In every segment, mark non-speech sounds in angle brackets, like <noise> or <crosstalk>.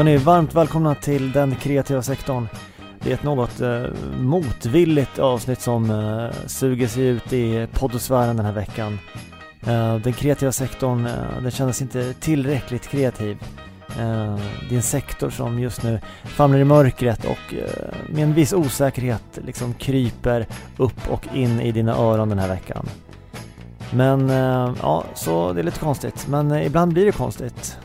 Hörni, varmt välkomna till den kreativa sektorn. Det är ett något eh, motvilligt avsnitt som eh, suger sig ut i poddosfären den här veckan. Eh, den kreativa sektorn, eh, den kändes inte tillräckligt kreativ. Eh, det är en sektor som just nu famlar i mörkret och eh, med en viss osäkerhet liksom kryper upp och in i dina öron den här veckan. Men eh, ja, så det är lite konstigt. Men eh, ibland blir det konstigt.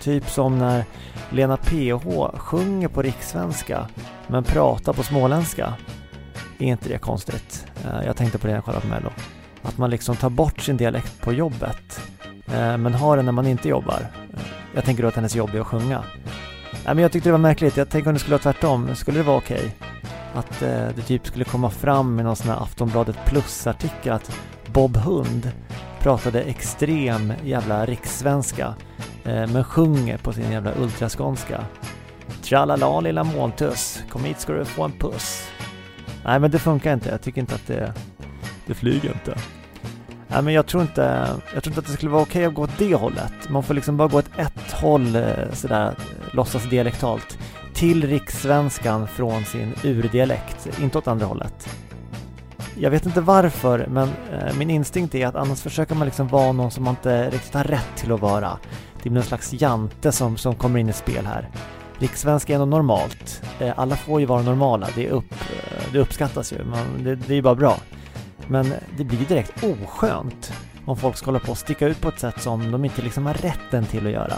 Typ som när Lena PH sjunger på rikssvenska men pratar på småländska. Är inte det konstigt? Eh, jag tänkte på det när jag kollade på Mello. Att man liksom tar bort sin dialekt på jobbet eh, men har den när man inte jobbar. Eh, jag tänker då att hennes jobb är att sjunga. Nej, men jag tyckte det var märkligt. Jag tänkte om det skulle vara tvärtom. Skulle det vara okej? Att det typ skulle komma fram i någon sån här Aftonbladet plus-artikel att Bob Hund pratade extrem jävla rikssvenska men sjunger på sin jävla ultraskånska. Tralala lilla måntuss, kom hit ska du få en puss. Nej men det funkar inte, jag tycker inte att det, det flyger inte. Nej men jag tror inte, jag tror inte att det skulle vara okej att gå åt det hållet. Man får liksom bara gå åt ett håll eh, sådär, eh, låtsas dialektalt. Till rikssvenskan från sin urdialekt, inte åt andra hållet. Jag vet inte varför, men eh, min instinkt är att annars försöker man liksom vara någon som man inte riktigt har rätt till att vara. Det blir någon slags jante som, som kommer in i spel här. Rikssvenska är något normalt. Eh, alla får ju vara normala, det, är upp, eh, det uppskattas ju, Man, det, det är ju bara bra. Men det blir direkt oskönt om folk ska hålla på och sticka ut på ett sätt som de inte liksom har rätten till att göra.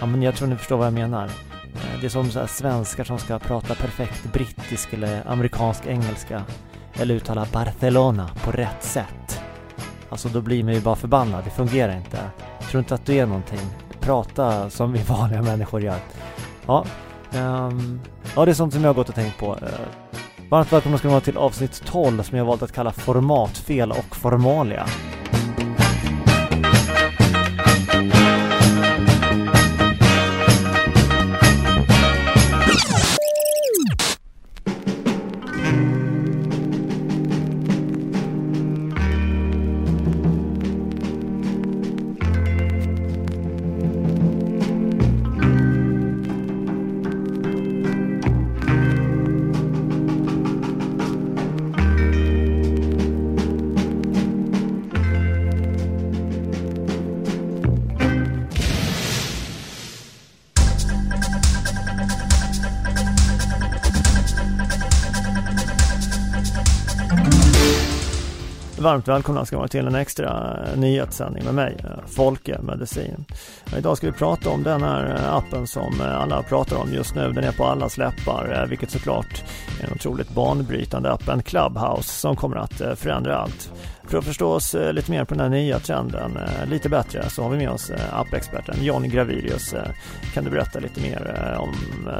Ja, men jag tror ni förstår vad jag menar. Eh, det är som så här svenskar som ska prata perfekt brittisk eller amerikansk engelska eller uttala Barcelona på rätt sätt. Alltså då blir man ju bara förbannad, det fungerar inte. Jag tror inte att du är någonting. Prata som vi <laughs> vanliga människor gör. Ja, um, ja det är sånt som jag har gått och tänkt på. Uh, varmt välkomna ska ni vara till avsnitt 12 som jag valt att kalla formatfel och formalia. Varmt välkomna ska vara till en extra eh, nyhetssändning med mig, eh, Folke Medicin. Eh, idag ska vi prata om den här appen som alla pratar om just nu. Den är på alla läppar, vilket såklart är en otroligt banbrytande app, en Clubhouse som kommer att förändra allt. För att förstå oss eh, lite mer på den här nya trenden eh, lite bättre så har vi med oss eh, appexperten John Gravirius. Eh, Kan du berätta lite mer om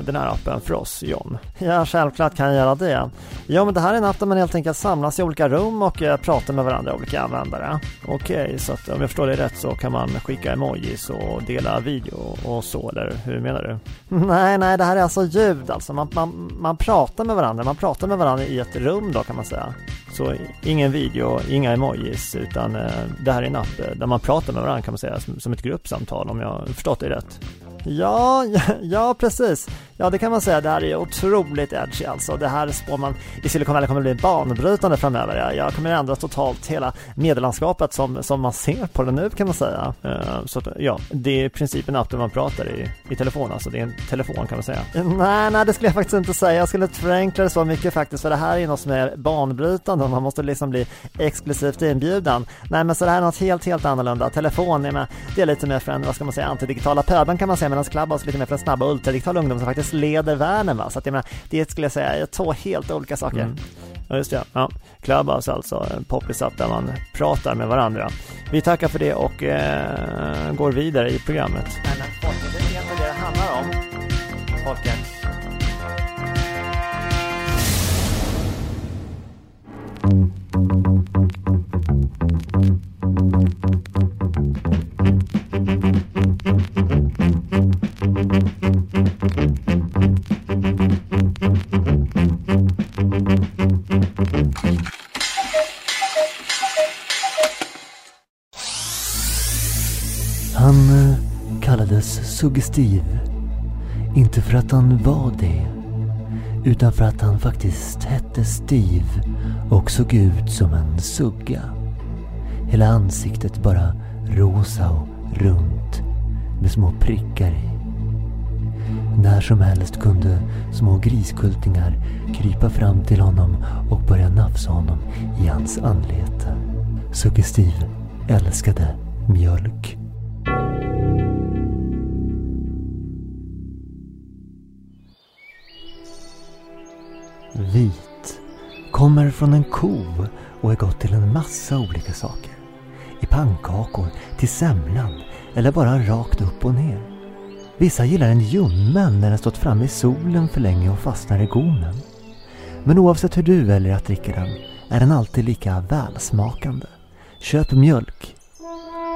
den här appen för oss, John? Ja, självklart kan jag göra det. Ja, men det här är en app där man helt enkelt samlas i olika rum och pratar med varandra, olika användare. Okej, så att om jag förstår det rätt så kan man skicka emojis och dela video och så, eller hur menar du? <laughs> Nej, nej, det här är alltså ljud alltså. Man, man, man pratar med varandra, man pratar med varandra i ett rum då kan man säga. Så ingen video, inga emojis, utan eh, det här är en app eh, där man pratar med varandra kan man säga, som, som ett gruppsamtal om jag har förstått det rätt. Ja, ja, ja, precis. Ja, det kan man säga. Det här är otroligt edgy alltså. Det här spår man i Silicon Valley kommer bli banbrytande framöver. Jag, jag kommer ändra totalt hela medielandskapet som, som man ser på det nu kan man säga. Eh, så ja, det är i princip en app där man pratar i, i telefon, alltså det är en telefon kan man säga. Nej, nej, det skulle jag faktiskt inte säga. Jag skulle förenkla det så mycket faktiskt, för det här är något som är banbrytande och man måste liksom bli exklusivt inbjuden. Nej, men så det här är något helt, helt annorlunda. Telefon är med, det är lite mer för en, vad ska man säga, antidigitala pöbeln kan man säga, medan Clubhouse är lite mer för en snabba ultradigitala ungdom som faktiskt leder världen va. Så att jag menar, det skulle jag säga är två helt olika saker. Mm. Ja, just det. Ja. Clubhouse alltså, en poppis-app där man pratar med varandra. Vi tackar för det och eh, går vidare i programmet. Men Folke, det är det handlar om. Folke. Suggestiv. Inte för att han var det. Utan för att han faktiskt hette Steve och såg ut som en sugga. Hela ansiktet bara rosa och runt med små prickar i. När som helst kunde små griskultingar krypa fram till honom och börja nafsa honom i hans anlete. Suggestiv älskade mjölk. Vit kommer från en ko och är gott till en massa olika saker. I pannkakor, till semlan eller bara rakt upp och ner. Vissa gillar en ljummen när den stått framme i solen för länge och fastnar i gommen. Men oavsett hur du väljer att dricka den är den alltid lika välsmakande. Köp mjölk.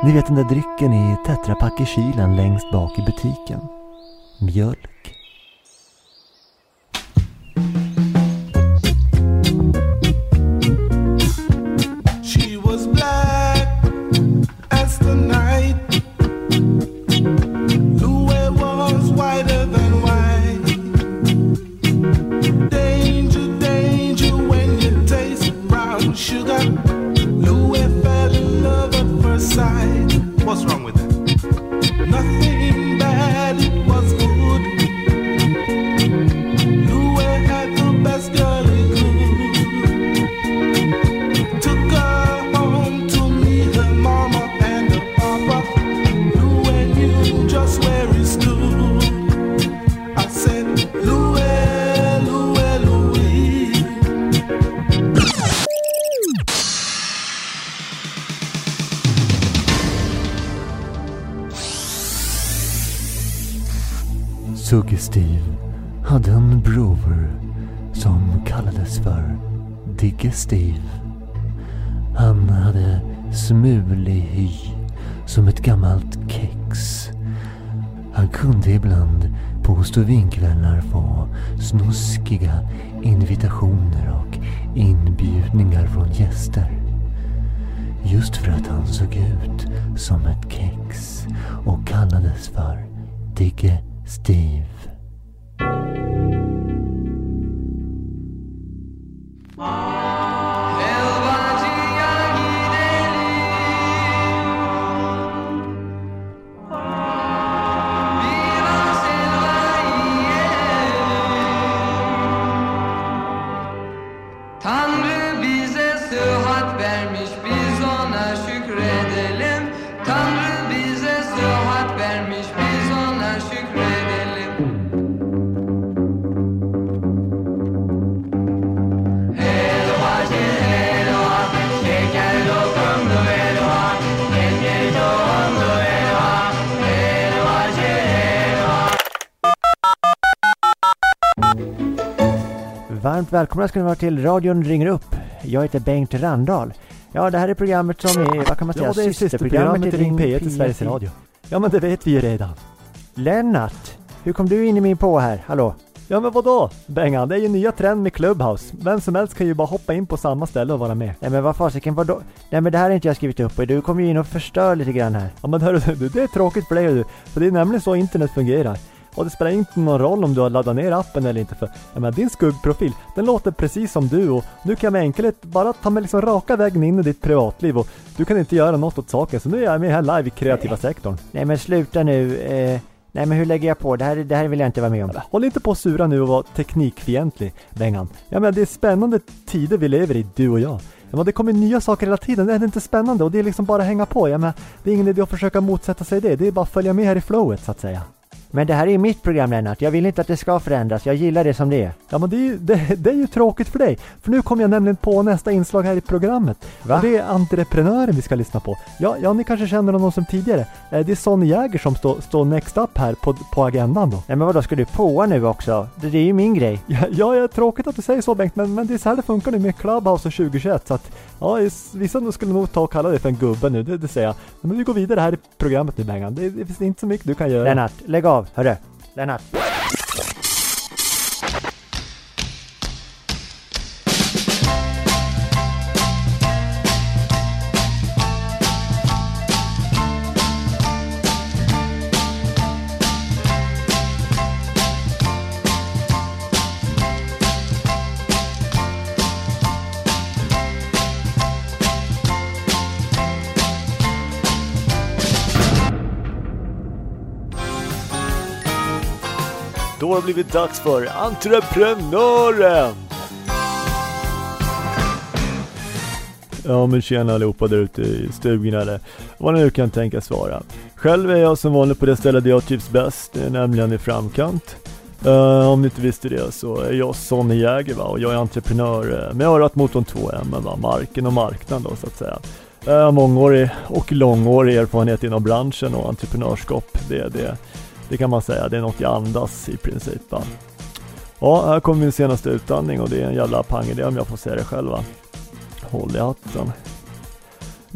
Ni vet den där drycken i tetrapack i kylen längst bak i butiken. Mjölk. Night. Digge Steve. Han hade smulig hy som ett gammalt kex. Han kunde ibland på Stovinkvällar få snuskiga invitationer och inbjudningar från gäster. Just för att han såg ut som ett kex och kallades för Digge Steve. Välkomna ska ni vara till radion ringer upp. Jag heter Bengt Randahl. Ja, det här är programmet som är, vad kan man säga, Ja, det är systerprogrammet till Ring P1 i Sveriges Radio. Ja, men det vet vi ju redan. Lennart, hur kom du in i min på här? Hallå? Ja, men vadå? Bengan, det är ju nya trend med Clubhouse. Vem som helst kan ju bara hoppa in på samma ställe och vara med. Nej men vad fasiken, vadå? Nej men det här har inte jag skrivit upp och du kom ju in och förstör lite grann här. Ja, men hörru du, det är tråkigt för dig du. För det är nämligen så internet fungerar. Och det spelar inte någon roll om du har laddat ner appen eller inte för jag menar, din skuggprofil, den låter precis som du och nu kan jag med enkelhet bara ta mig liksom raka vägen in i ditt privatliv och du kan inte göra något åt saken så nu är jag med här live i kreativa sektorn. Nej men sluta nu. Eh, nej men hur lägger jag på? Det här, det här vill jag inte vara med om. Håll inte på att sura nu och vara teknikfientlig, Bengan. Jag menar, det är spännande tider vi lever i, du och jag. Ja, men det kommer nya saker hela tiden, det är inte spännande och det är liksom bara att hänga på. Jag menar, det är ingen idé att försöka motsätta sig det, det är bara att följa med här i flowet så att säga. Men det här är mitt program Lennart. Jag vill inte att det ska förändras. Jag gillar det som det är. Ja men det är, ju, det, det är ju tråkigt för dig, för nu kommer jag nämligen på nästa inslag här i programmet. Va? Och det är entreprenören vi ska lyssna på. Ja, ja ni kanske känner honom som tidigare. Eh, Det är Sonny Jäger som står står next up här på, på agendan då. Nej men vadå, ska du påa nu också? Det, det är ju min grej. Ja, ja, tråkigt att du säger så Bengt, men, men det är så här det funkar nu med Clubhouse och 2021 så att ja, vissa skulle nog ta och kalla dig för en gubbe nu, det, det säger jag. Men vi går vidare här i programmet nu Bengan. Det, det finns inte så mycket du kan göra. Lennart, lägg av. Hörru. Lennart. Har det blivit dags för Entreprenören! Ja men tjena allihopa där ute i stugorna eller vad ni nu kan tänkas vara. Själv är jag som vanligt på det stället där jag trivs bäst, eh, nämligen i framkant. Uh, om ni inte visste det så är jag Sonny Jäger va? och jag är entreprenör uh, med örat mot de två M, va? marken och marknaden då så att säga. Uh, mångårig och långårig erfarenhet inom branschen och entreprenörskap. Det, är det, det kan man säga, det är något jag andas i princip. Va? Ja, här kommer min senaste utandning och det är en jävla pangidé om jag får säga det själv va. Håll i hatten.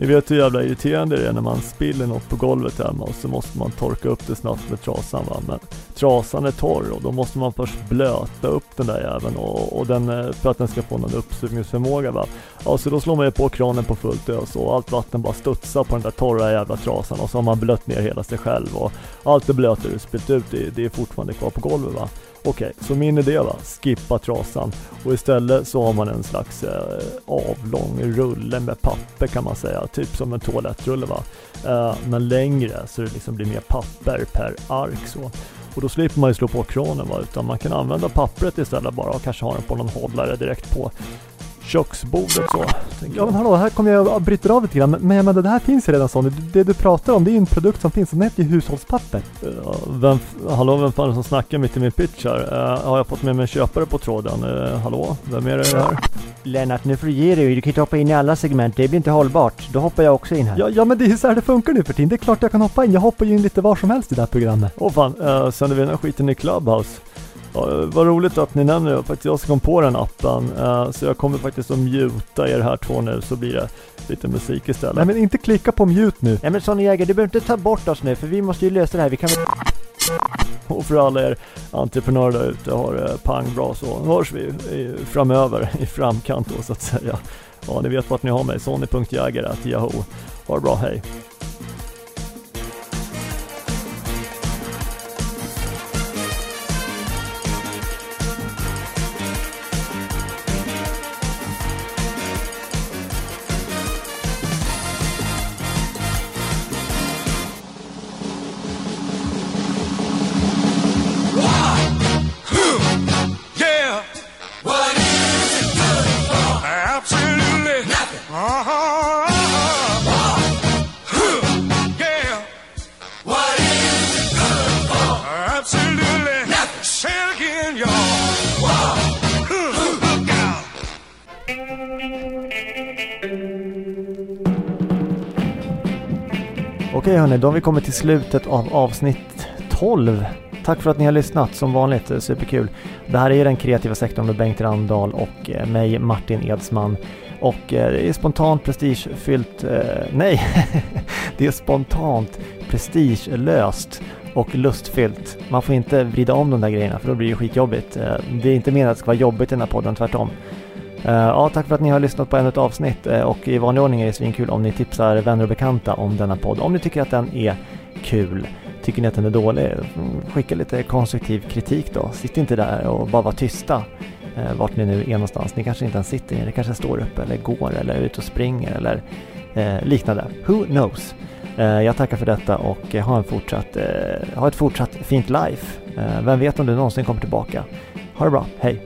Ni vet hur jävla irriterande det är när man spiller något på golvet hemma och så måste man torka upp det snabbt med trasan va. Men trasan är torr och då måste man först blöta upp den där jäveln och, och den, eh, för att den ska få någon uppsugningsförmåga va. Ja, så då slår man ju på kranen på fullt ös och allt vatten bara studsar på den där torra jävla trasan och så har man blött ner hela sig själv och allt det blöta du spillt ut det, det är fortfarande kvar på golvet va. Okej, så min idé va, skippa trasan och istället så har man en slags eh, avlång rulle med papper kan man säga, typ som en toalettrulle va. Eh, men längre så det liksom blir mer papper per ark så. Och då slipper man ju slå på kranen va, utan man kan använda pappret istället bara och kanske ha den på någon hållare direkt på köksbordet så. Ja men hallå, här kommer jag och bryter av lite grann. Men jag menar, det här finns ju redan Sonny. Det du pratar om, det är ju en produkt som finns. Den heter ju hushållspapper. Ja, vem, hallå, vem fan är det som snackar mitt i min pitch här? Eh, har jag fått med mig en köpare på tråden? Eh, hallå, vem är det här? Lennart, nu får du ge dig. Du kan inte hoppa in i alla segment. Det blir inte hållbart. Då hoppar jag också in här. Ja, ja men det är så här det funkar nu för tiden. Det är klart jag kan hoppa in. Jag hoppar ju in lite var som helst i det här programmet. Åh fan, uh, sänder vi den här skiten i Clubhouse? Ja, vad roligt att ni nämner det, faktiskt jag som kom på den appen. eh, så jag kommer faktiskt att muta er här två nu så blir det lite musik istället. Nej men inte klicka på mute nu. Nej men Sonny Jäger, du behöver inte ta bort oss nu för vi måste ju lösa det här. Vi kan väl... Och för alla er entreprenörer där ute har det pang bra så hörs vi framöver i framkant då så att säga. Ja, ni vet vart ni har mig. Sonny.jäger.yahoo. Ha det bra, hej! Okej hörni, då har vi kommit till slutet av avsnitt 12. Tack för att ni har lyssnat som vanligt, eh, superkul. Det här är den kreativa sektorn med Bengt Randahl och eh, mig, Martin Edsman. Och eh, det är spontant prestigefyllt, eh, nej, <laughs> det är spontant prestigelöst och lustfyllt. Man får inte vrida om de där grejerna för då blir det skitjobbigt. Det är inte meningen att det ska vara jobbigt i den här podden, tvärtom. Eh, ja, tack för att ni har lyssnat på ännu ett avsnitt eh, och i vanlig ordning är det svinkul om ni tipsar vänner och bekanta om denna podd. Om ni tycker att den är kul. Tycker ni att den är dålig, mm, skicka lite konstruktiv kritik då. Sitt inte där och bara var tysta eh, vart ni nu är någonstans. Ni kanske inte ens sitter ner, ni kanske står upp eller går eller är ute och springer eller eh, liknande. Who knows? Eh, jag tackar för detta och ha, en fortsatt, eh, ha ett fortsatt fint life. Eh, vem vet om du någonsin kommer tillbaka. Ha det bra, hej!